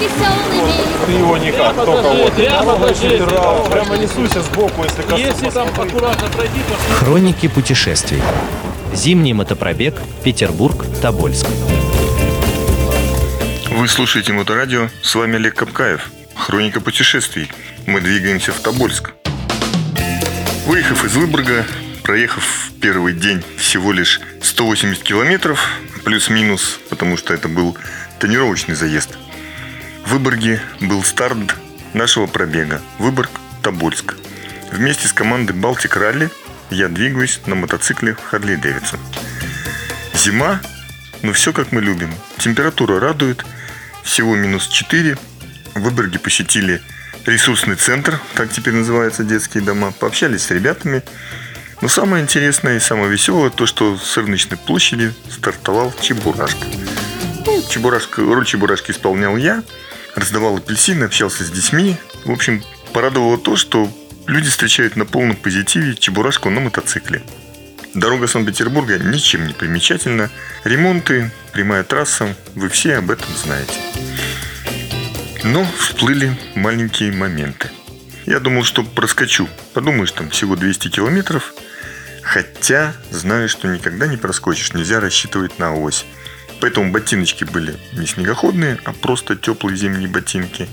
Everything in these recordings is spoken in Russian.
Ты его никак, только вот. Ветера, прямо несуйся сбоку, если коснуться. Если там аккуратно пройти, то Хроники путешествий. Зимний мотопробег Петербург-Тобольск. Вы слушаете Моторадио, с вами Олег Капкаев. Хроника путешествий. Мы двигаемся в Тобольск. Выехав из Выборга, проехав первый день всего лишь 180 километров, плюс-минус, потому что это был тренировочный заезд. В Выборге был старт нашего пробега Выборг-Тобольск. Вместе с командой Балтик Ралли я двигаюсь на мотоцикле Харли Дэвидсон. Зима, но все как мы любим. Температура радует, всего минус 4. В Выборге посетили ресурсный центр, так теперь называются детские дома. Пообщались с ребятами. Но самое интересное и самое веселое то, что с рыночной площади стартовал Чебурашка. Ну, Чебурашка, роль Чебурашки исполнял я, раздавал апельсины, общался с детьми. В общем, порадовало то, что люди встречают на полном позитиве Чебурашку на мотоцикле. Дорога Санкт-Петербурга ничем не примечательна. Ремонты, прямая трасса, вы все об этом знаете. Но всплыли маленькие моменты. Я думал, что проскочу. Подумаешь, там всего 200 километров. Хотя знаю, что никогда не проскочишь. Нельзя рассчитывать на ось. Поэтому ботиночки были не снегоходные, а просто теплые зимние ботинки.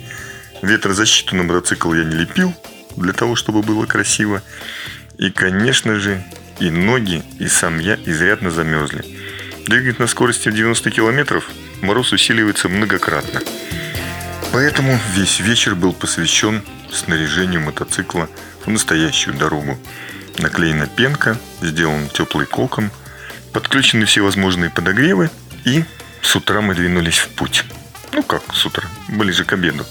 Ветрозащиту на мотоцикл я не лепил, для того, чтобы было красиво. И, конечно же, и ноги, и сам я изрядно замерзли. Двигать на скорости в 90 километров мороз усиливается многократно. Поэтому весь вечер был посвящен снаряжению мотоцикла в настоящую дорогу. Наклеена пенка, сделан теплый кокон, подключены всевозможные подогревы, и с утра мы двинулись в путь. Ну как с утра, ближе к обеду.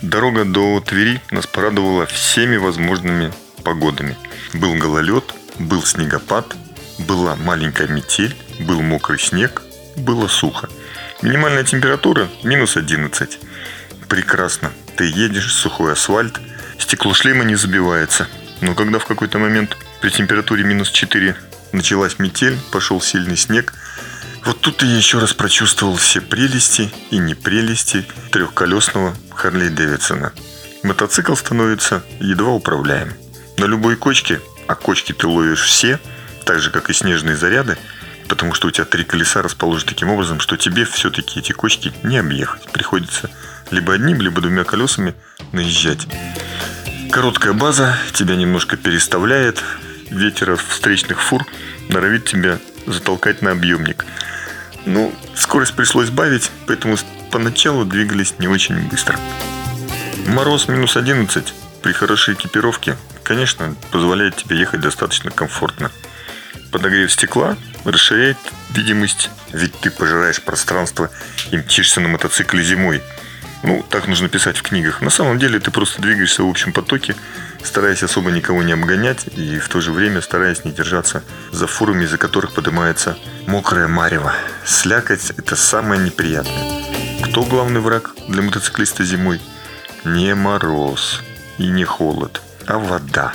Дорога до Твери нас порадовала всеми возможными погодами. Был гололед, был снегопад, была маленькая метель, был мокрый снег, было сухо. Минимальная температура минус 11. Прекрасно. Ты едешь, сухой асфальт, стекло шлема не забивается. Но когда в какой-то момент при температуре минус 4 началась метель, пошел сильный снег, вот тут я еще раз прочувствовал все прелести и непрелести трехколесного Харли Дэвидсона. Мотоцикл становится едва управляем. На любой кочке, а кочки ты ловишь все, так же как и снежные заряды, потому что у тебя три колеса расположены таким образом, что тебе все-таки эти кочки не объехать. Приходится либо одним, либо двумя колесами наезжать. Короткая база тебя немножко переставляет, ветер встречных фур норовит тебя затолкать на объемник. Ну, скорость пришлось бавить, поэтому поначалу двигались не очень быстро. Мороз минус 11 при хорошей экипировке, конечно, позволяет тебе ехать достаточно комфортно. Подогрев стекла расширяет видимость, ведь ты пожираешь пространство и мчишься на мотоцикле зимой. Ну, так нужно писать в книгах. На самом деле ты просто двигаешься в общем потоке, стараясь особо никого не обгонять и в то же время стараясь не держаться за фурами, из-за которых поднимается мокрая марево. Слякоть – это самое неприятное. Кто главный враг для мотоциклиста зимой? Не мороз и не холод, а вода.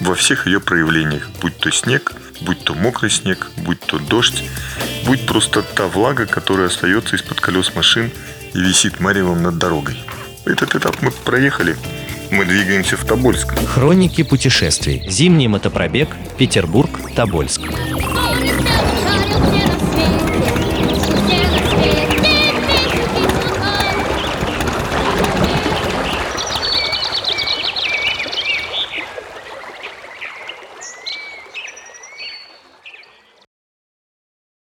Во всех ее проявлениях, будь то снег, будь то мокрый снег, будь то дождь, будь просто та влага, которая остается из-под колес машин и висит маревом над дорогой. Этот этап мы проехали. Мы двигаемся в Тобольск. Хроники путешествий. Зимний мотопробег Петербург-Тобольск.